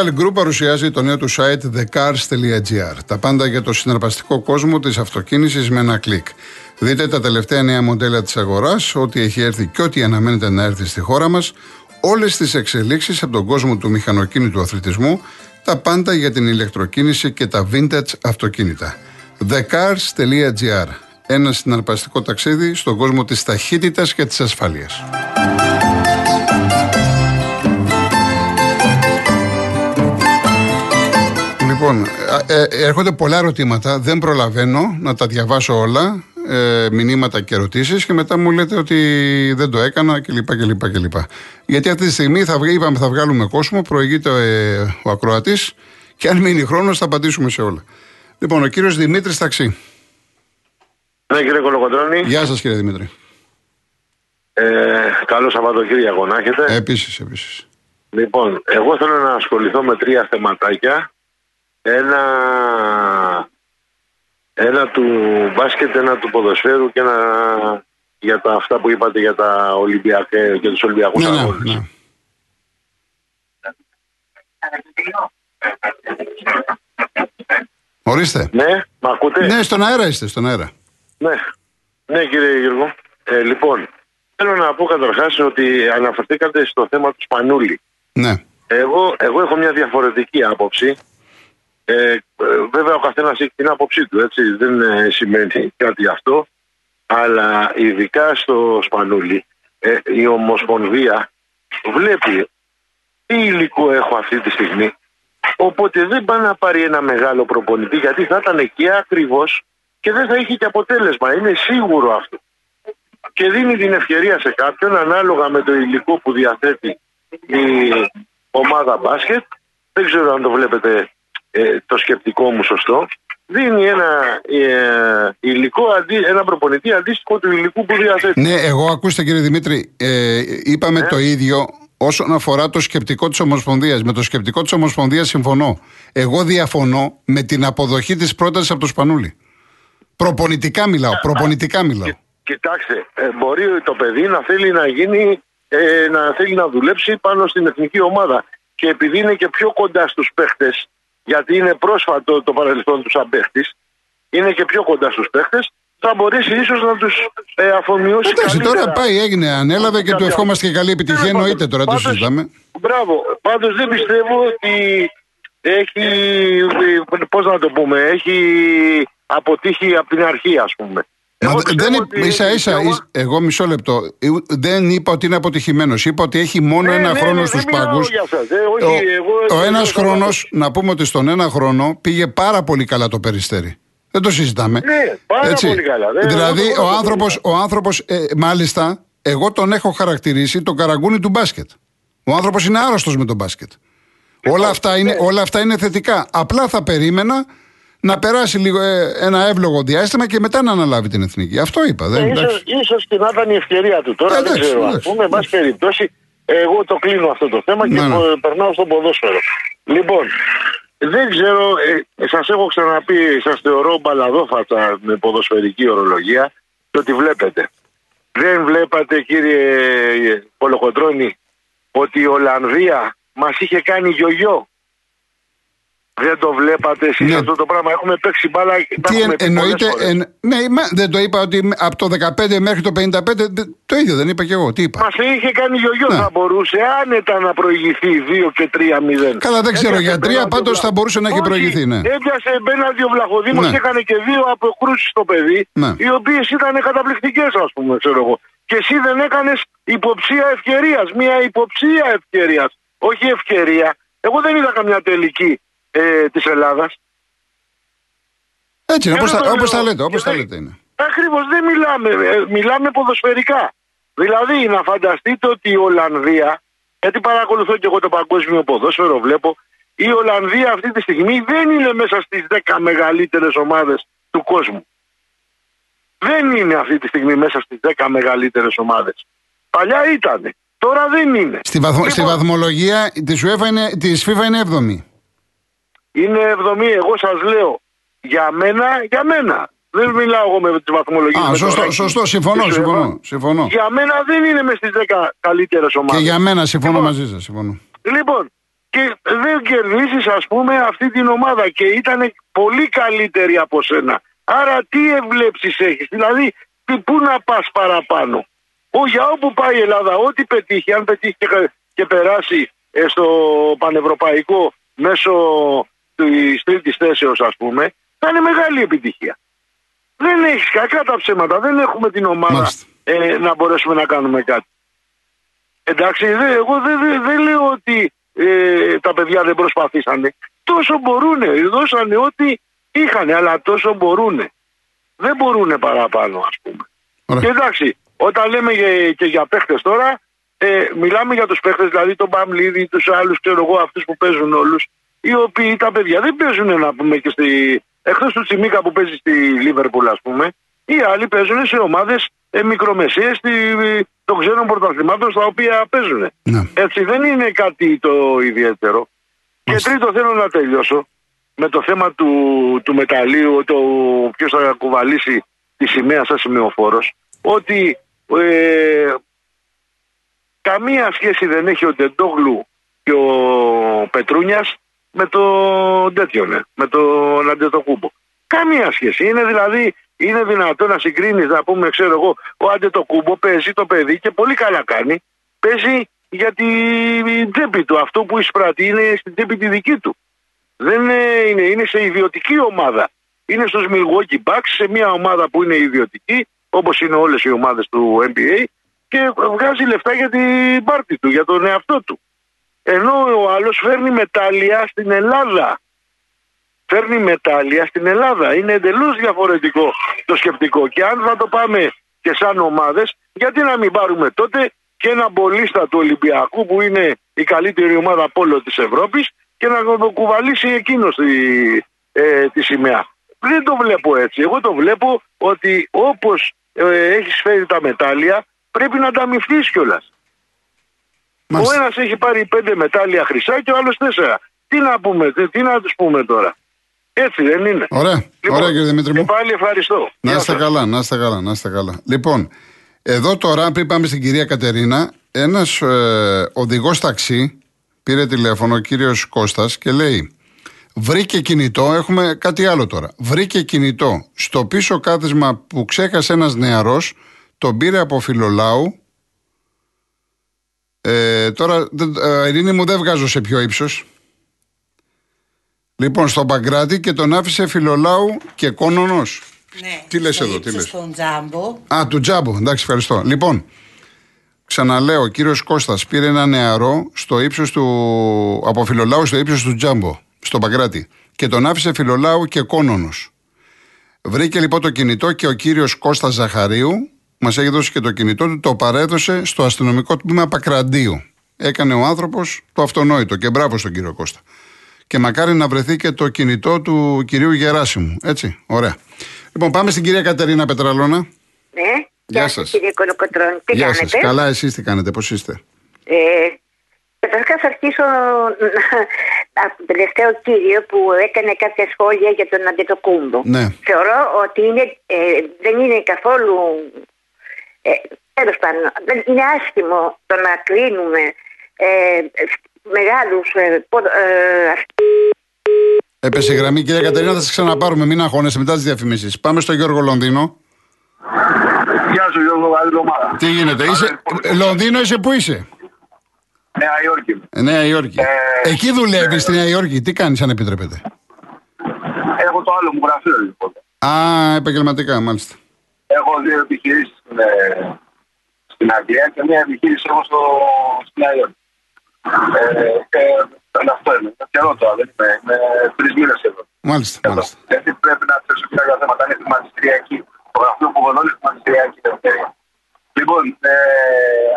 Το Real Group παρουσιάζει το νέο του site thecars.gr. Τα πάντα για το συναρπαστικό κόσμο της αυτοκίνησης με ένα κλικ. Δείτε τα τελευταία νέα μοντέλα της αγοράς, ό,τι έχει έρθει και ό,τι αναμένεται να έρθει στη χώρα μας, όλες τις εξελίξεις από τον κόσμο του μηχανοκίνητου αθλητισμού, τα πάντα για την ηλεκτροκίνηση και τα vintage αυτοκίνητα. thecars.gr Ένα συναρπαστικό ταξίδι στον κόσμο της ταχύτητας και της ασφάλειας. Λοιπόν, ε, ε, έρχονται πολλά ερωτήματα. Δεν προλαβαίνω να τα διαβάσω όλα. Ε, μηνύματα και ερωτήσεις και μετά μου λέτε ότι δεν το έκανα κλπ. κλπ, κλπ. Γιατί αυτή τη στιγμή θα, είπαμε θα βγάλουμε κόσμο, προηγείται ε, ο ακροατής και αν μείνει χρόνος θα απαντήσουμε σε όλα. Λοιπόν, ο κύριος Δημήτρης Ταξί. Ναι, κύριε Κολοκοντρώνη. Γεια σας, κύριε Δημήτρη. Ε, καλό Σαββατοκύριακο να έχετε. Επίσης, επίσης. Λοιπόν, εγώ θέλω να ασχοληθώ με τρία θεματάκια ένα, ένα του μπάσκετ, ένα του ποδοσφαίρου και ένα για τα αυτά που είπατε για, τα Ολυμπιακά, και τους Ολυμπιακούς ναι, ναι αγώνες. Ναι, ναι. Ορίστε. Ναι, μ' ακούτε; Ναι, στον αέρα είστε, στον αέρα. Ναι, ναι κύριε Γιώργο. Ε, λοιπόν, θέλω να πω καταρχάς ότι αναφερθήκατε στο θέμα του Σπανούλη. Ναι. Εγώ, εγώ έχω μια διαφορετική άποψη ε, βέβαια ο καθένας έχει την άποψή του, έτσι. Δεν ε, σημαίνει κάτι αυτό. Αλλά ειδικά στο Σπανούλι ε, η Ομοσπονδία βλέπει τι υλικό έχω αυτή τη στιγμή. Οπότε δεν πάει να πάρει ένα μεγάλο προπονητή γιατί θα ήταν εκεί ακριβώς και δεν θα είχε και αποτέλεσμα. Είναι σίγουρο αυτό. Και δίνει την ευκαιρία σε κάποιον ανάλογα με το υλικό που διαθέτει η ομάδα μπάσκετ. Δεν ξέρω αν το βλέπετε ε, το σκεπτικό μου σωστό, δίνει ένα ε, υλικό, ένα προπονητή αντίστοιχο του υλικού που διαθέτει. Ναι, εγώ ακούστε κύριε Δημήτρη, ε, είπαμε ναι. το ίδιο όσον αφορά το σκεπτικό της Ομοσπονδίας. Με το σκεπτικό της Ομοσπονδίας συμφωνώ. Εγώ διαφωνώ με την αποδοχή της πρότασης από το Σπανούλη. Προπονητικά μιλάω. Προπονητικά μιλάω. κοιτάξτε, ε, μπορεί το παιδί να θέλει να γίνει, ε, να θέλει να δουλέψει πάνω στην εθνική ομάδα. Και επειδή είναι και πιο κοντά στους παίχτες, γιατί είναι πρόσφατο το παρελθόν τους σαν είναι και πιο κοντά στους παίχτες, θα μπορέσει ίσως να τους ε, αφομοιώσει. Εντάξει, τώρα πάει, έγινε, ανέλαβε και του ευχόμαστε και καλή επιτυχία. Ναι, Εννοείται τώρα, το συζητάμε. Μπράβο. Πάντως δεν πιστεύω ότι έχει. Πώς να το πούμε, έχει αποτύχει από την αρχή, ας πούμε. Εγώ δεν ότι... ίσα ίσα, εγώ... μισό λεπτό. Δεν είπα ότι είναι αποτυχημένος. Είπα ότι έχει μόνο ναι, ένα ναι, χρόνο ναι, στους πάγκους. Ο, ο ένας χρόνος, να πούμε ότι στον ένα χρόνο πήγε πάρα πολύ καλά το περιστέρι. Δεν το συζητάμε. Ναι, πάρα Έτσι. πολύ καλά. Δεν δηλαδή, ο άνθρωπο, ο άνθρωπος, ε, μάλιστα, εγώ τον έχω χαρακτηρίσει το καραγκούνι του μπάσκετ. Ο άνθρωπος είναι άρρωστος με τον μπάσκετ. Όλα αυτά, είναι, όλα αυτά είναι θετικά. Απλά θα περίμενα να περάσει λίγο ε, ένα εύλογο διάστημα και μετά να αναλάβει την εθνική. Αυτό είπα. Δεν, ε, ίσως, ίσως και να ήταν η ευκαιρία του. Τώρα δεν ξέρω. Α πούμε, εν πάση περιπτώσει, εγώ το κλείνω αυτό το θέμα και ναι, ναι. περνάω στο ποδόσφαιρο. Λοιπόν, δεν ξέρω, ε, σας έχω ξαναπεί, σας θεωρώ μπαλαδόφατα με ποδοσφαιρική ορολογία και ότι βλέπετε. Δεν βλέπατε κύριε Πολοκοντρώνη ότι η Ολλανδία μας είχε κάνει γιογιό δεν το βλέπατε εσείς ναι. αυτό το πράγμα. Έχουμε παίξει μπάλα. Τι εν, εννοείται. Εν, ναι, δεν το είπα ότι από το 15 μέχρι το 55 το ίδιο δεν είπα και εγώ. Τι είπα. Μας είχε κάνει γιογιό. Ναι. Θα μπορούσε άνετα να προηγηθεί 2 και 3-0. Καλά, δεν ξέρω για 3 πάντως θα μπορούσε να έχει προηγηθεί. Ναι. Έπιασε μπέναντι ο Βλαχοδήμος ναι. και έκανε και δύο αποκρούσεις στο παιδί. Ναι. Οι οποίες ήταν καταπληκτικές, ας πούμε, ξέρω εγώ. Και εσύ δεν έκανες υποψία ευκαιρίας. Μια υποψία ευκαιρίας. Όχι ευκαιρία. Εγώ δεν είδα καμιά τελική ε, της Ελλάδας. Έτσι, όπως, τα, όπως τα λέτε, όπως τα λέτε είναι. Ακριβώς, δεν μιλάμε, ε, μιλάμε ποδοσφαιρικά. Δηλαδή να φανταστείτε ότι η Ολλανδία, γιατί παρακολουθώ και εγώ το παγκόσμιο ποδόσφαιρο, βλέπω, η Ολλανδία αυτή τη στιγμή δεν είναι μέσα στις 10 μεγαλύτερες ομάδες του κόσμου. Δεν είναι αυτή τη στιγμή μέσα στις 10 μεγαλύτερες ομάδες. Παλιά ήταν. Τώρα δεν είναι. Στη, βαθμο... λοιπόν, στη βαθμολογία της, UEFA είναι, της FIFA είναι 7η είναι 70. Εγώ σας λέω για μένα, για μένα. Δεν μιλάω εγώ με τις βαθμολογίες. Α, σωστό, σωστό, συμφωνώ, συμφωνώ, συμφωνώ. Για μένα δεν είναι μες στις 10 καλύτερες ομάδες. Και για μένα συμφωνώ λοιπόν, μαζί σας. Συμφωνώ. Λοιπόν, και δεν κερδίσεις ας πούμε αυτή την ομάδα και ήταν πολύ καλύτερη από σένα. Άρα τι ευλέψεις έχεις, δηλαδή πού να πας παραπάνω. Ο, για όπου πάει η Ελλάδα, ό,τι πετύχει, αν πετύχει και, και περάσει ε, στο πανευρωπαϊκό μέσω της τρίτη θέσεως, ας πούμε, θα είναι μεγάλη επιτυχία. Δεν έχεις κακά τα ψέματα, δεν έχουμε την ομάδα ε, να μπορέσουμε να κάνουμε κάτι. Εντάξει, δε, εγώ δεν δε, δε λέω ότι ε, τα παιδιά δεν προσπαθήσανε. Τόσο μπορούν, δώσανε ό,τι είχαν, αλλά τόσο μπορούν. Δεν μπορούν παραπάνω, ας πούμε. Και εντάξει, όταν λέμε και για παίχτες τώρα, ε, μιλάμε για τους παίχτες, δηλαδή τον Μπαμλίδη, τους άλλους, ξέρω εγώ, αυτούς που παίζουν όλους, οι οποίοι τα παιδιά δεν παίζουν να πούμε και στη. Εκτός του Τσιμίκα που παίζει στη Λίβερπουλ, ας πούμε, οι άλλοι παίζουν σε ομάδες ε, μικρομεσαίες των ξένων πρωταθλημάτων στα οποία παίζουν. Ναι. Έτσι δεν είναι κάτι το ιδιαίτερο. Και τρίτο θέλω να τελειώσω με το θέμα του, του μεταλλίου, το ποιος θα κουβαλήσει τη σημαία σαν σημειοφόρο, ότι ε, καμία σχέση δεν έχει ο Ντεντόγλου και ο Πετρούνιας με το τέτοιο, ναι, με τον Αντετοκούμπο. Καμία σχέση. Είναι δηλαδή, είναι δυνατό να συγκρίνεις, να πούμε, ξέρω εγώ, ο Αντετοκούμπο παίζει το παιδί και πολύ καλά κάνει. Παίζει για την τσέπη του. Αυτό που εισπράττει είναι στην τσέπη τη δική του. Δεν είναι, είναι σε ιδιωτική ομάδα. Είναι στο Milwaukee Bucks, σε μια ομάδα που είναι ιδιωτική, όπως είναι όλες οι ομάδες του NBA, και βγάζει λεφτά για την πάρτη του, για τον εαυτό του. Ενώ ο άλλος φέρνει μετάλλια στην Ελλάδα. Φέρνει μετάλλια στην Ελλάδα. Είναι εντελώς διαφορετικό το σκεπτικό. Και αν θα το πάμε και σαν ομάδες, γιατί να μην πάρουμε τότε και ένα μπολίστα του Ολυμπιακού που είναι η καλύτερη ομάδα πόλο της Ευρώπης και να το κουβαλήσει εκείνος τη, ε, τη σημαία. Δεν το βλέπω έτσι. Εγώ το βλέπω ότι όπως ε, έχεις φέρει τα μετάλλια πρέπει να τα αμυφθείς κιόλας. Ο ένας έχει πάρει πέντε μετάλλια χρυσά και ο άλλος τέσσερα. Τι να πούμε, τι να τους πούμε τώρα. Έτσι δεν είναι. Ωραία, λοιπόν, Ωραία κύριε Δημήτρη μου. Και πάλι ευχαριστώ. Να είστε καλά, να είστε καλά, να είστε καλά. Λοιπόν, εδώ τώρα πριν πάμε στην κυρία Κατερίνα, ένας ε, οδηγός ταξί πήρε τηλέφωνο ο κύριος Κώστας και λέει. Βρήκε κινητό, έχουμε κάτι άλλο τώρα. Βρήκε κινητό στο πίσω κάθισμα που ξέχασε ένας νεαρός, τον πήρε από φιλολάου ε, τώρα, ε, Ειρήνη μου, δεν βγάζω σε πιο ύψος. Λοιπόν, στον Παγκράτη και τον άφησε φιλολάου και κόνονο. Ναι, τι λες εδώ, τι λες; Στον Τζάμπο. Α, του Τζάμπο, εντάξει, ευχαριστώ. Λοιπόν, ξαναλέω, ο κύριος Κώστας πήρε ένα νεαρό στο ύψος του. από φιλολάου στο ύψος του Τζάμπο, στον Παγκράτη. Και τον άφησε φιλολάου και κόνονο. Βρήκε λοιπόν το κινητό και ο κύριος Κώστας Ζαχαρίου Μας έχει δώσει και το κινητό του, το παρέδωσε στο αστυνομικό τμήμα Πακραντίου. Έκανε ο άνθρωπος το αυτονόητο και μπράβο στον κύριο Κώστα. Και μακάρι να βρεθεί και το κινητό του κυρίου Γεράσιμου. Έτσι, ωραία. Λοιπόν, πάμε στην κυρία Κατερίνα Πετραλώνα. Ναι, γεια σας. Κύριε Κολοκοτρών, τι γεια κάνετε; Καλά, εσείς τι κάνετε, πώς είστε; Ε, Καταρχάς, θα αρχίσω από τον τελευταίο κύριο που έκανε κάποια σχόλια για τον Αντιτοκούμπο. Ναι. Θεωρώ ότι είναι, ε, δεν είναι καθόλου ε, Τέλος πάντων, είναι άσχημο το να κρίνουμε ε, μεγάλους. Ε, ε, Έπεσε η γραμμή, κυρία Κατερίνα, θα σας ξαναπάρουμε. Μην αγχώνεσαι μετά τις διαφημίσεις. Πάμε στο Γιώργο Λονδίνο. Γεια σου, Γιώργο, καλή εβδομάδα. Τι γίνεται, είσαι... Λονδίνο είσαι που είσαι; Νέα Υόρκη. Ε, Νέα Υόρκη. Ε, Εκεί δουλεύεις στη Νέα Υόρκη. Τι κάνεις, αν επιτρέπετε; Έχω το άλλο μου γραφείο, λοιπόν. Α, επαγγελματικά, μάλιστα. Έχω δύο επιχειρήσεις στην, ε, στην Αγγλία και μια επιχείρηση έχω στο, στην Νέα Υόρκη. Ε, και αυτό είναι. Είναι καιρό τώρα, δεν είμαι. Είμαι τρεις μήνες εδώ. Μάλιστα, εδώ. μάλιστα. Γιατί πρέπει να ψάξω και άλλα θέματα. Είναι χρηματιστηριακή. Το γραφείο που έχω είναι χρηματιστηριακή εταιρεία. Λοιπόν, ε,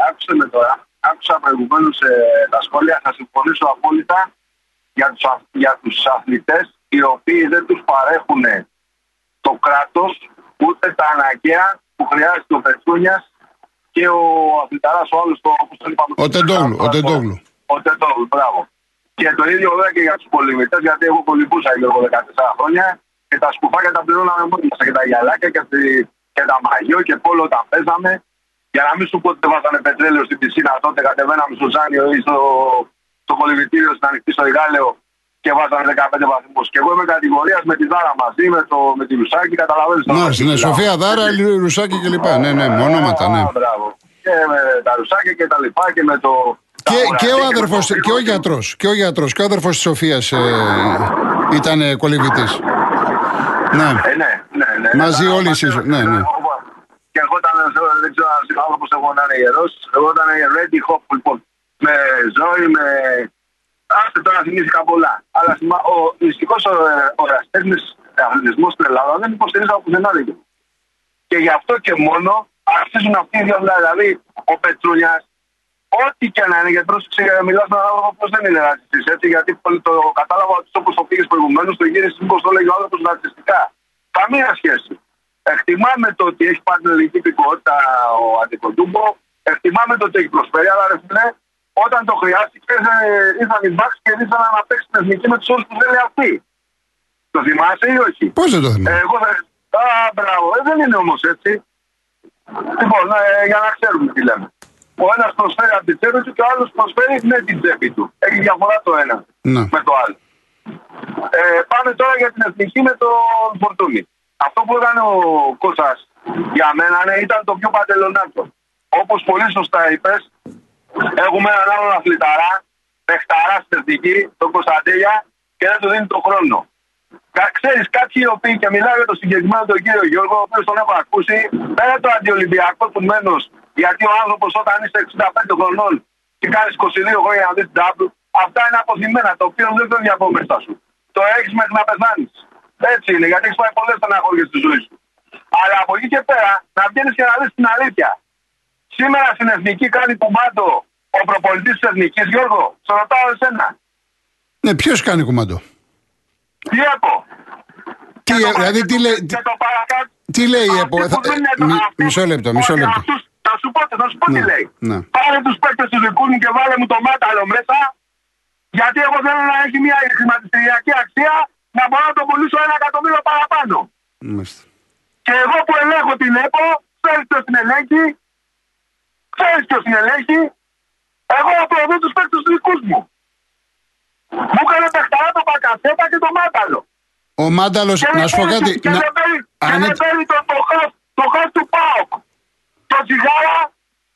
άκουσα με τώρα. Άκουσα προηγουμένως ε, τα σχόλια. Θα συμφωνήσω απόλυτα για τους για τους αθλητές οι οποίοι δεν τους παρέχουν το κράτος ούτε τα αναγκαία που χρειάζεται ο Πετσούνια και ο Αθληταράς ο άλλος, όπως το είπαμε. Ο Τεντόγλου. Ο Τεντόγλου. Ο Τεντόγλου, μπράβο. Και το ίδιο βέβαια και για τους πολυμητέ, γιατί εγώ πολυμπούσα εγώ 14 χρόνια και τα σκουφάκια τα πληρώναμε μόνοι μας και τα γυαλάκια και, και τα μαγιό και πόλο τα παίζαμε. Για να μην σου πω ότι δεν βάζανε πετρέλαιο στην πισίνα τότε, κατεβαίναμε στο Ζάνιο ή στο, στο κολυβητήριο στην ανοιχτή στο Ιγάλεο και βάζανε 15 βαθμούς. Και εγώ είμαι κατηγορίας με τη Δάρα μαζί, με, το, με τη Ρουσάκη, καταλαβαίνεις. Ναι, ναι, Σοφία Δάρα, Ρουσάκη κλπ. Ναι, ναι, με ονόματα, ναι. Μπράβο. Και με τα Ρουσάκη και τα λοιπά και με το. Και, και ο αδερφό, και ο γιατρός, και ο γιατρός, και ο αδερφός της Σοφίας ε, ήταν κολυβητή. Ναι. Ε, ναι, ναι, ναι. Μαζί όλοι εσείς. Ναι, ναι. Και εγώ ήταν, δεν ξέρω αν άνθρωπο εγώ να είναι ιερός, εγώ ήταν ready hop, λοιπόν. Με ζωή, με Άστε τώρα θυμήθηκα πολλά. Αλλά ο μυστικός οραστέχνη αθλητισμός στην Ελλάδα δεν υποστηρίζει από πουθενά Και γι' αυτό και μόνο αρχίζουν αυτοί οι δύο Δηλαδή ο Πετρούνιας, ό,τι και να είναι, γιατί πρόσεξε μιλάς με έναν άνθρωπο δεν είναι ρατσιστή. Έτσι, γιατί το κατάλαβα ότι όπω το πήγες προηγουμένως, το γύρισες μήπως το έλεγε ο άνθρωπος ρατσιστικά. Καμία σχέση. Εκτιμάμε το ότι έχει πάρει την ελληνική υπηκότητα ο Αντικοντούμπο, εκτιμάμε το ότι έχει προσφέρει, αλλά ρε φίλε, όταν το χρειάστηκε, ε, ήρθαν οι Μπάξ και ήρθαν να παίξει την εθνική με τους όρου που θέλει αυτή. Το θυμάσαι ή όχι; Πώς δεν το θυμάσαι. Ε, εγώ θα... Α, μπράβο. Ε, δεν είναι όμως έτσι. Λοιπόν, ε, για να ξέρουμε τι λέμε. Ο ένας προσφέρει από την τσέπη του και ο άλλος προσφέρει με την τσέπη του. Έχει διαφορά το ένα ναι. με το άλλο. Ε, πάμε τώρα για την εθνική με τον Φορτούνη. Αυτό που έκανε ο Κώστα για μένα ναι, ήταν το πιο παντελονάτο. Όπως πολύ σωστά είπες, Έχουμε έναν άλλον αθληταρά, παιχταρά στην εθνική, τον Κωνσταντέλια, και δεν του δίνει τον χρόνο. Ξέρεις, κάποιοι οι οποίοι και μιλάω για το συγκεκριμένο τον κύριο Γιώργο, ο οποίος τον έχω ακούσει, πέρα το αντιολυμπιακό του μένω, γιατί ο άνθρωπος όταν είσαι 65 χρονών και κάνεις 22 χρόνια να δεις την τάμπλου, αυτά είναι αποθυμένα, το οποίο δεν το από μέσα σου. Το έχεις μέχρι να πεθάνεις. Έτσι είναι, γιατί έχεις πάει πολλές στεναχώρια στη ζωή σου. Αλλά από εκεί και πέρα να βγαίνεις και να δεις την αλήθεια. Σήμερα στην εθνική κάνει κουμάντο ο προπολιτή της εθνικής, Γιώργο. Σε ρωτάω εσένα. Ναι, ποιος κάνει κουμάντο; Τι ΕΠΟ. Τι, δηλαδή τι λέει. Τι λέει η ΕΠΟ. Μισό λεπτό, μισό λεπτό. Θα σου πω, θα σου πω τι ναι, λέει. Ναι. Πάρε τους παίκτες τους δικού μου και βάλε μου το μάταλο μέσα. Γιατί εγώ θέλω να έχει μια χρηματιστηριακή αξία να μπορώ να το πουλήσω ένα εκατομμύριο παραπάνω. Και εγώ που ελέγχω την ΕΠΟ, ξέρεις ποιος την ελέγχει, Ξέρει ποιο την ελέγχει. Εγώ αποδοτώ τους παίκτες του δικούς μου. Μου έκανε παιχταρά το Μπακασέτα και το Μάνταλο. Ο Μάνταλος, να σου πω κάτι. Και να... δεν παίρνει το, το, χαφ, το χαφ του Πάοκ. Το τσιγάρα,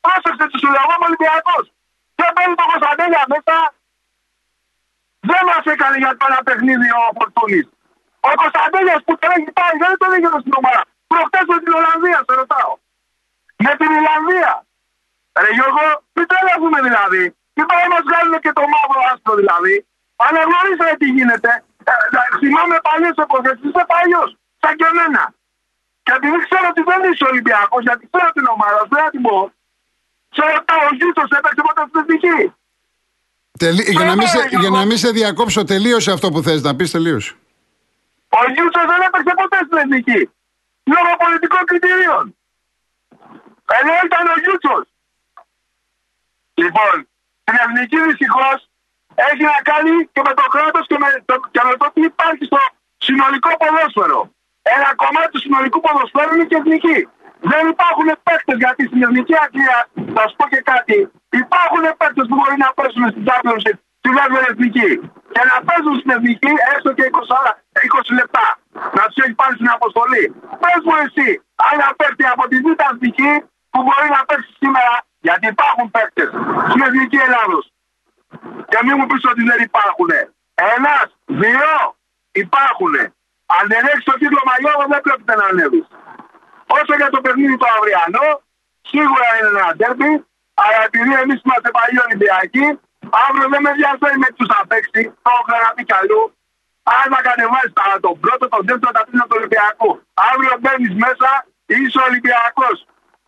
πρόσεξε τους Σουλαβό Ολυμπιακό. Δεν παίρνει το Κωνσταντέλια μέσα. Δεν μας έκανε για το ένα παιχνίδι ο Φορτούνης. Ο Κωνσταντέλιας που τρέχει πάει, δεν το έλεγε στην ομάδα. Προχτές με την Ολλανδία, σε ρωτάω. Με την Ιρλανδία. Ρε Γιώργο, μην τρελαθούμε δηλαδή. Μην πάει να μας βγάλουν και το μαύρο άστρο δηλαδή. Αναγνωρίσατε τι γίνεται. Ε, θυμάμαι παλιές εποχές, είσαι παλιός, σαν και εμένα. Και επειδή ξέρω ότι δεν είσαι Ολυμπιακός, γιατί ξέρω την ομάδα, δεν την πω. Σε ρωτάω, ο Γιούτος έπαιξε ποτέ στην εθνική. Τελεί... Για, να μην σε, για να μην σε διακόψω, τελείωσε αυτό που θες να πεις, τελείωσε. Ο Γιούτσος δεν έπαιξε ποτέ στην εθνική. Λόγω πολιτικών κριτηρίων. Ενώ ήταν ο Γιούτσος. Λοιπόν, την εθνική δυστυχώς έχει να κάνει και με το κράτος και, με το, και με το τι υπάρχει στο συνολικό ποδόσφαιρο. Ένα κομμάτι του συνολικού ποδοσφαίρου είναι και εθνική. Δεν υπάρχουν παίκτες γιατί στην εθνική αγγλία, θα σου πω και κάτι, υπάρχουν παίκτες που μπορεί να παίζουν στην Championship στη δεύτερη εθνική. Και να παίζουν στην εθνική έστω και 20, 20 λεπτά. Να τους έχει πάρει στην αποστολή. Πες μου εσύ, αν παίκτη από τη Β' Εθνική που μπορεί να παίξει σήμερα γιατί υπάρχουν παίκτες στην εθνική Ελλάδος. Και μην μου πεις ότι δεν υπάρχουν. Ένας, δύο υπάρχουν. Αν δεν έχεις το τίτλο μαλλιό, δεν πρέπει να ανέβεις. Όσο για το παιχνίδι το αυριανό, σίγουρα είναι ένα τέρπι, αλλά επειδή εμείς είμαστε παλιοί Ολυμπιακοί, αύριο δεν με ενδιαφέρει με τους θα παίξει, το έχω ξαναπεί κι αλλού. Αν θα κατεβάσει τον πρώτο, τον δεύτερο, τα τρίτα του Ολυμπιακού. Αύριο μπαίνεις μέσα, είσαι Ολυμπιακός.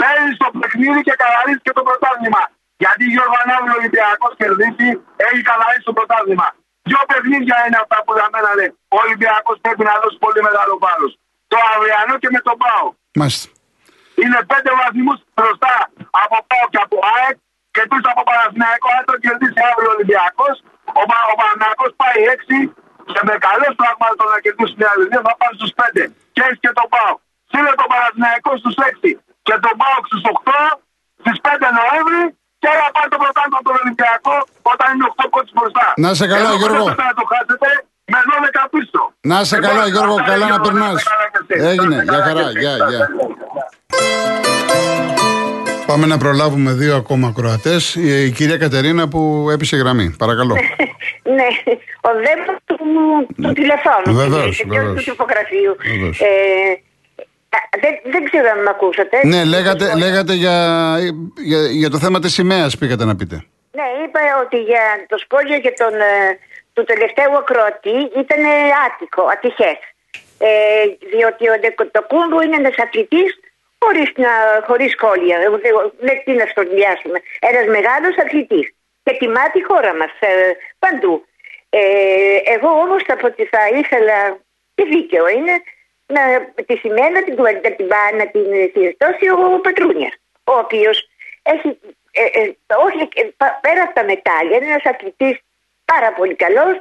Παίρνεις το παιχνίδι και καθαρίζει και το πρωτάθλημα. Γιατί Γιώργο Ανάβη ο Ολυμπιακός κερδίσει, έχει καθαρίσει το πρωτάθλημα. Δύο παιχνίδια είναι αυτά που για μένα λέει. Ο Ολυμπιακός πρέπει να δώσει πολύ μεγάλο βάρος. Το αυριανό και με τον Πάο. Μάλιστα. Είναι πέντε βαθμούς μπροστά από Πάο και από ΑΕΚ και τρεις από Παναθηναϊκό. Αν το κερδίσει αύριο ο Ολυμπιακός, ο, ο Παναθηναϊκός πάει έξι και με καλές πράγματα να κερδίσει μια άλλη θα πάει στους πέντε. Και έχεις και τον Πάο. Σύλλε τον Παναθηναϊκό στους έξι και τον Πάοξ στου 8 στις 5 Νοέμβρη Και να πάρει το πρωτάθλημα τον Ολυμπιακό όταν είναι 8 κότσου μπροστά. Να σε καλά, Ενώ Γιώργο. δεν θα το χάσετε με 12 πίσω. Να σε Λοιπόν, καλά, Γιώργο, αυτά, καλά να Γιώργο, περνάς. να είστε καλά και εσείς. Έγινε, Να είστε για καλά χαρά, και εσείς. γεια, Να γεια. είστε καλά. Πάμε να προλάβουμε δύο ακόμα ακροατές. Η κυρία Κατερίνα που έπεισε γραμμή. Παρακαλώ. Ναι, ο δέμος του, του τηλεφώνου. Βεβαίως, και βεβαίως. του τυπογραφείου. Βεβαίως. Ε, α, δεν, δεν ξέρω αν με ακούσατε. ναι, λέγατε, λέγατε για, για, για το θέμα της σημαίας, πήγατε να πείτε. Ναι, είπα ότι για το σπόλιο και τον, ε, του τελευταίου ακροατή ήταν άτυχο, ατυχές. Ε, διότι ο Ντεκοτοκούμπου είναι ένας αθλητής χωρίς, να, χωρίς σχόλια. Ε, δεν δεν τι να σχολιάσουμε. Ένας μεγάλος αθλητής. Και τιμά τη χώρα μας ε, παντού. Ε, εγώ όμως θα, πω ότι θα ήθελα, και δίκαιο είναι, να τη σημαία να την, κουβα- να την, πά- να την συνιστώσει ο Πατρούνιας, ο οποίος έχει, ε, ε, όχι, ε, πα- πέρα από τα μετάλλια, είναι ένας αθλητής πάρα πολύ καλός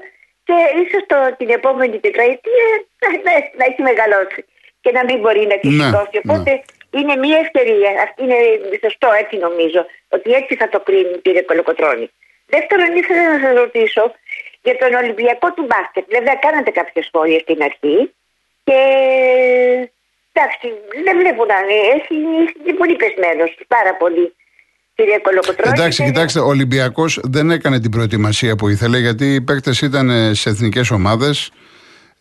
και ίσως το, την επόμενη τετραετία να, να, να έχει μεγαλώσει και να μην μπορεί να τη Ναι, σηκώσει. ναι. Οπότε είναι μια ευκαιρία. Αυτή είναι σωστό, έτσι νομίζω. Ότι έτσι θα το κρίνει κύριε Κολοκοτρώνη. Δεύτερον, ήθελα να σας ρωτήσω για τον Ολυμπιακό του μπάσκετ. Βέβαια, κάνατε κάποια σχόλια στην αρχή. Και εντάξει, δεν βλέπω να είναι. Έχει, είναι πολύ πεσμένος. Πάρα πολύ. Κύριε Κολοκοτρώνη. Εντάξει, Και- κοιτάξτε, ο Ολυμπιακός δεν έκανε την προετοιμασία που ήθελε γιατί οι παίκτες ήταν σε εθνικές ομάδες.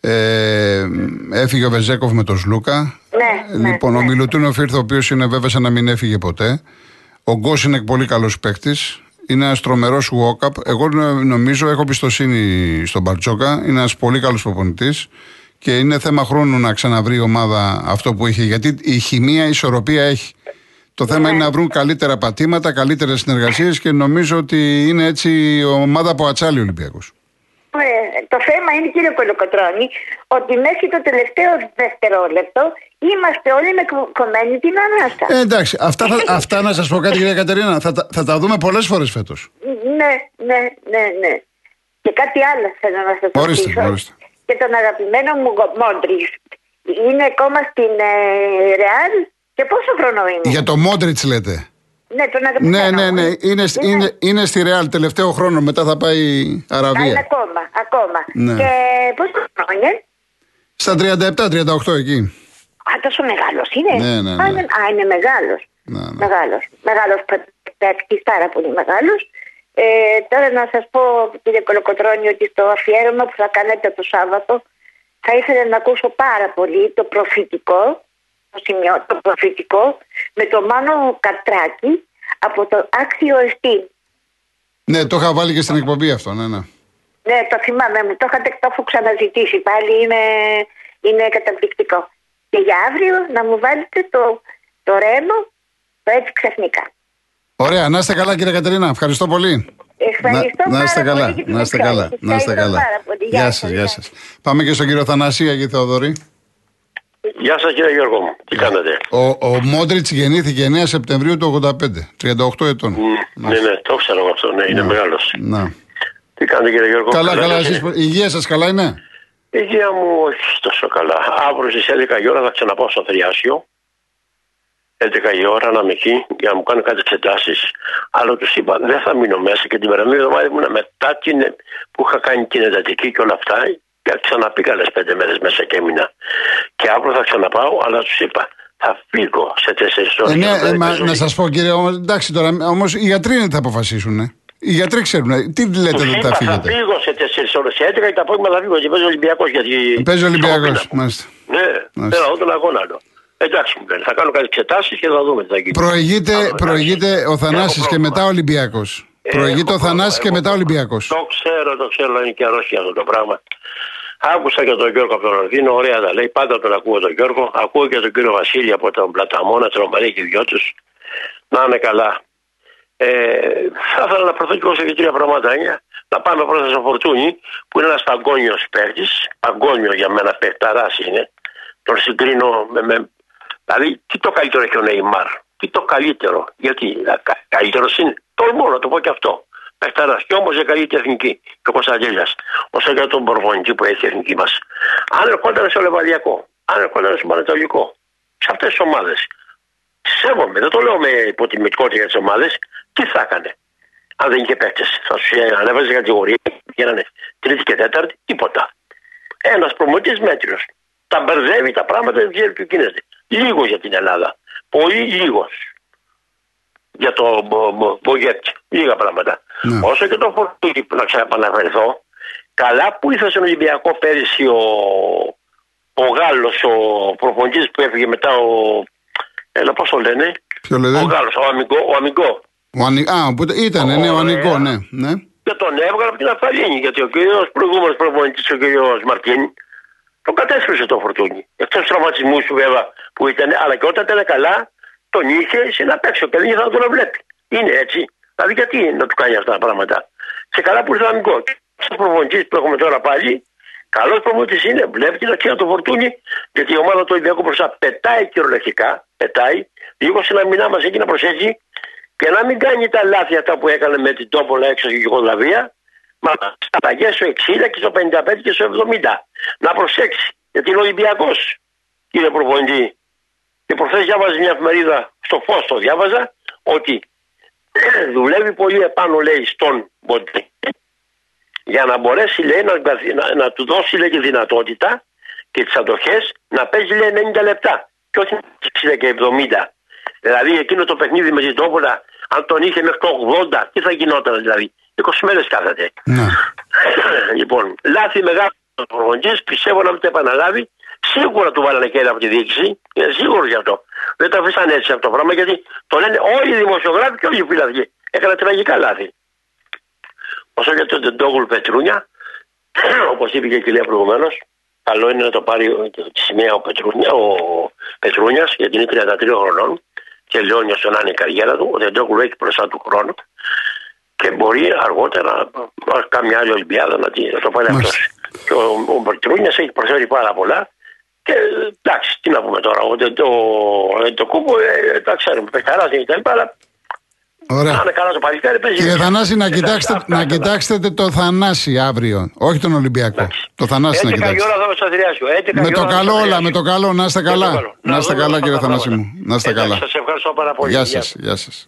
Ε, έφυγε ο Βεζέκοφ με τον Σλούκα. Ναι, ναι, λοιπόν, ναι. ο Μιλουτίνοφ ήρθε, ο οποίος είναι βέβαια σαν να μην έφυγε ποτέ. Ο Γκος είναι πολύ καλός παίκτης. Είναι ένας τρομερός walk-up. Εγώ νο- νομίζω, έχω πιστοσύνη στον Μπαρτζόκα. Είναι ένας πολύ καλός προπονητής. Και είναι θέμα χρόνου να ξαναβρει η ομάδα αυτό που είχε. Γιατί η χημεία, η ισορροπία έχει. Το θέμα είναι να βρουν καλύτερα πατήματα, καλύτερες συνεργασίες και νομίζω ότι είναι έτσι η ομάδα από ατσάλι ο Ολυμπιακός. Ε, το θέμα είναι κύριε Κολοκοτρώνη ότι μέχρι το τελευταίο δευτερόλεπτο είμαστε όλοι με κο- κομμένη την ανάσα. Ε, εντάξει, αυτά, θα, αυτά να σας πω κάτι, κυρία Κατερίνα. Θα, τα- θα τα δούμε πολλές φορές φέτος. Ναι, ναι, ναι, ναι. Και κάτι άλλο θέλω να σας Ορίστε, ρωτήσω. ορίστε. Και τον αγαπημένο μου Μόντρι. Είναι ακόμα στην ε, Ρεάλ και πόσο χρόνο είναι; Για το Μόντριτς λέτε. Ναι, τον αγαπημένο. Ναι, ναι, ναι. μου. Είναι, είναι, είναι στη Ρεάλ τελευταίο χρόνο. Μετά θα πάει Α, είναι Αραβία. ακόμα, ακόμα. Ναι. Και πόσο χρόνο είναι; Στα 37-38 εκεί. Α, τόσο μεγάλος είναι. Ναι, ναι, Α, ναι. είναι, α, είναι μεγάλος. Ναι, ναι. Μεγάλος. Μεγάλος παίκτης, πάρα πολύ μεγάλος. Ε, τώρα να σας πω, κύριε Κολοκοτρώνη, ότι στο αφιέρωμα που θα κάνετε το Σάββατο θα ήθελα να ακούσω πάρα πολύ το προφητικό, το σημείο, το προφητικό, με το Μάνο Κατράκη από το Άξιο Εστίν. Ναι, το είχα βάλει και στην εκπομπή αυτό. Ναι, ναι. Ναι, το θυμάμαι, μου το είχατε το έχω ξαναζητήσει πάλι, είναι, είναι καταπληκτικό. Και για αύριο να μου βάλετε το, το ρέμο, το έτσι ξαφνικά. Ωραία, να είστε καλά, κύριε Κατερίνα. Ευχαριστώ πολύ. Ευχαριστώ να, να είστε πάρα καλά. πολύ και την Να είστε ευχαριστώ. καλά. Να είστε Ευχαριστώ καλά. πάρα πολύ. Γεια Γεια σας, σας, γεια γεια σας. Πάμε και στον κύριο Θανασία, κύριε Θεοδωρή. Γεια σας κύριε Γιώργο μου. Τι κάνετε; Ο, ο Μόντριτς γεννήθηκε 9 Σεπτεμβρίου του 85, 38 ετών. Ναι, ναι, το ξέρω εγώ αυτό. Ναι, είναι μεγάλος. Να. Τι κάνετε κύριε Γιώργο. Καλά, καλά, είστε; εσείς, η υγεία σας καλά είναι; Η υγεία μου όχι τόσο καλά. Αύριο στις 11 η ώρα θα ξαναπάω στο Θριάσιο. 11 η ώρα να είμαι εκεί για να μου κάνουν κάτι εξετάσει. Αλλά τους είπα δεν θα μείνω μέσα και την περασμένη εβδομάδα ήμουν μετά την, που είχα κάνει την εντατική και όλα αυτά. Και ξαναπήκα άλλες πέντε μέρες μέσα και έμεινα. Και αύριο θα ξαναπάω, αλλά τους είπα θα φύγω σε τέσσερις ώρες. Ε, ναι, ε, μα, να σας πω, κύριε, όμως, εντάξει τώρα, όμως οι γιατροί είναι θα αποφασίσουν. ε. Οι γιατροί ξέρουν. ε. Τι λέτε, Τους δεν είπα, θα θα φύγετε. φύγω σε 4 ώρες. Σε 11 και το απόγευμα θα φύγω και παίζει Ολυμπιακός. Γιατί... Παίζει ο Ολυμπιακός. Σκοπίνα. Μάλιστα. Ναι, Μάλιστα. θέλω να δω τον αγώνα του. Εντάξει μου λένε, θα κάνω κάτι εξετάσεις και θα δούμε τι θα γίνει. Προηγείται, Άλλο, προηγείται εντάξει. ο Θανάσης Έχω και μετά ο πρόβλημα. Ολυμπιακός. Ε, Προηγείται έχω ο Θανάσης πρόβλημα, και έχω μετά ο πρόβλημα. Ολυμπιακός. Το ξέρω, το ξέρω, είναι και αρρώστια αυτό το πράγμα. Άκουσα και τον Γιώργο από τον Ορδίνο, ωραία τα λέει. Πάντα τον ακούω τον Γιώργο. Ακούω και τον κύριο Βασίλη από τον Πλαταμόνα, τον Μαρία και οι δυο τους. Να είναι καλά. Ε, θα ήθελα να προωθώ και εγώ σε δύο-τρία πραγματάκια. Να πάμε πρώτα στο Φορτούνι, που είναι ένας παγκόνιο παίκτης. Παγκόνιο για μένα παιχταρά είναι. Τον συγκρίνω με, με. Δηλαδή, τι το καλύτερο έχει ο Νεϊμάρ. Τι το καλύτερο; Γιατί καλύτερος είναι; Τολμώ να το πω και αυτό. Παιχταρά. Και όμως για καλή εθνική. Και ο Κωνσταντέλια. Όσο για τον Μπορβονική που έχει η εθνική μας. Αν ερχόταν στο Λεβαδιακό. Αν ερχόταν στο Πανετολικό. Σε αυτές τις ομάδες. Σέβομαι, δεν το λέω με υποτιμητικότητα για τις ομάδες. Τι θα έκανε; Αν δεν είχε παίκτες. Θα σου ανέβαζε κατηγορία, γίνανε τρίτη και τέταρτη, τίποτα. Ένας προμονητή μέτριος. Τα μπερδεύει τα πράγματα, δεν ξέρει τι γίνεται. Λίγο για την Ελλάδα. Πολύ λίγος. Για το Μπογέτ. Λίγα πράγματα. Ναι. Όσο και το φορτούκι που να ξαναπαναφερθώ, καλά που ήρθε στον Ολυμπιακό πέρυσι ο, ο Γάλλος, ο προπονητής που έφυγε μετά ο... Έλα πώς το λένε; Ποιο λέτε; Ο Γάλλος, ο Αμυγκό. Ο Αμυγκό. Ο Ανι... Α, που... ήταν, ναι, ο Ωραία. Ανικό, ναι. ναι. Και τον έβγαλε από την Αφαλίνη, γιατί ο κύριος προηγούμενος προπονητής, ο κύριος Μαρτίν, τον κατέστρεψε το φορτούνι. Εκτός τραυματισμού του βέβαια που ήταν, αλλά και όταν ήταν καλά, τον είχε σε να παίξω και δεν ήθελα να τον βλέπει. Είναι έτσι. Δηλαδή γιατί να του κάνει αυτά τα πράγματα. Και καλά που ήρθε ο Αμυγκό. Ο προπονητής που έχουμε τώρα πάλι, καλός προπονητής είναι, βλέπει την αξία του φορτούνι, γιατί η ομάδα του Ολυμπιακού μπροστά πετάει κυριολεκτικά, πετάει, λίγο σε ένα μηνά μας έχει να προσέχει και να μην κάνει τα λάθη αυτά που έκανε με την Τόπολα έξω στη Γιουγκοσλαβία, μα στα παγιές στο 60 και στο 55 και στο 70. Να προσέξει, γιατί είναι Ολυμπιακός, κύριε προπονητή. Και προχθές διάβαζε μια εφημερίδα, στο φως το διάβαζα, ότι δουλεύει πολύ επάνω, λέει, στον Μποντέ για να μπορέσει, λέει, να, να, να του δώσει, λέει, τη δυνατότητα και τις αντοχές να παίζει, λέει, 90 λεπτά και όχι 60 και 70. Δηλαδή εκείνο το παιχνίδι με την Τόπολα, αν τον είχε μέχρι το 80, τι θα γινόταν δηλαδή; 20 μέρες κάθεται. ναι. λοιπόν, λάθη μεγάλος ο προπονητής, πιστεύω να μην το επαναλάβει. Σίγουρα του βάλανε κέρδη από τη διοίκηση, είναι σίγουρο γι' αυτό. Δεν το αφήσαν έτσι αυτό το πράγμα γιατί το λένε όλοι οι δημοσιογράφοι και όλοι οι φιλαθλοί. Έκανε τραγικά λάθη. Όσο για τον Τεντόγουλ Πετρούνια, όπως είπε και η κυρία προηγουμένως, καλό είναι να το πάρει τη σημαία ο Πετρούνια, ο Πετρούνιας, γιατί είναι 33 χρονών και λιώνει όσο να είναι η καριέρα του. Ο Τεντόγουλ έχει μπροστά του χρόνο και μπορεί αργότερα να κάμια άλλη Ολυμπιάδα να, τη- να το πάρει αυτός. Μάλιστα. Και ο, ο Πετρούνιας έχει προσφέρει πάρα πολλά. Και εντάξει, τι να πούμε τώρα, ο, το, το κούμπο, ε, τα ξέρουμε, παιχταράς και τα λοιπά, αλλά να Ωραία. είναι καλά το παλικάρι, παίζει. Κύριε Θανάση, να, Εντάξει, κοιτάξετε, αυτά, να αυτά. κοιτάξετε το Θανάση αύριο. Όχι τον Ολυμπιακό. Εντάξει. Το Θανάση να 11 η κοιτάξετε. ώρα θα στο Αδριάσιο. 11 Με η το ώρα θα καλό στο όλα, Αδριάσιο. με το καλό. Να είστε Με το καλά. καλό. Να είστε δούμε καλά, αυτά κύριε τα Θανάση πράγματα. μου. Να είστε Εντάξει, καλά. Σας ευχαριστώ πάρα πολύ. Γεια Γεια σας. Γεια σας.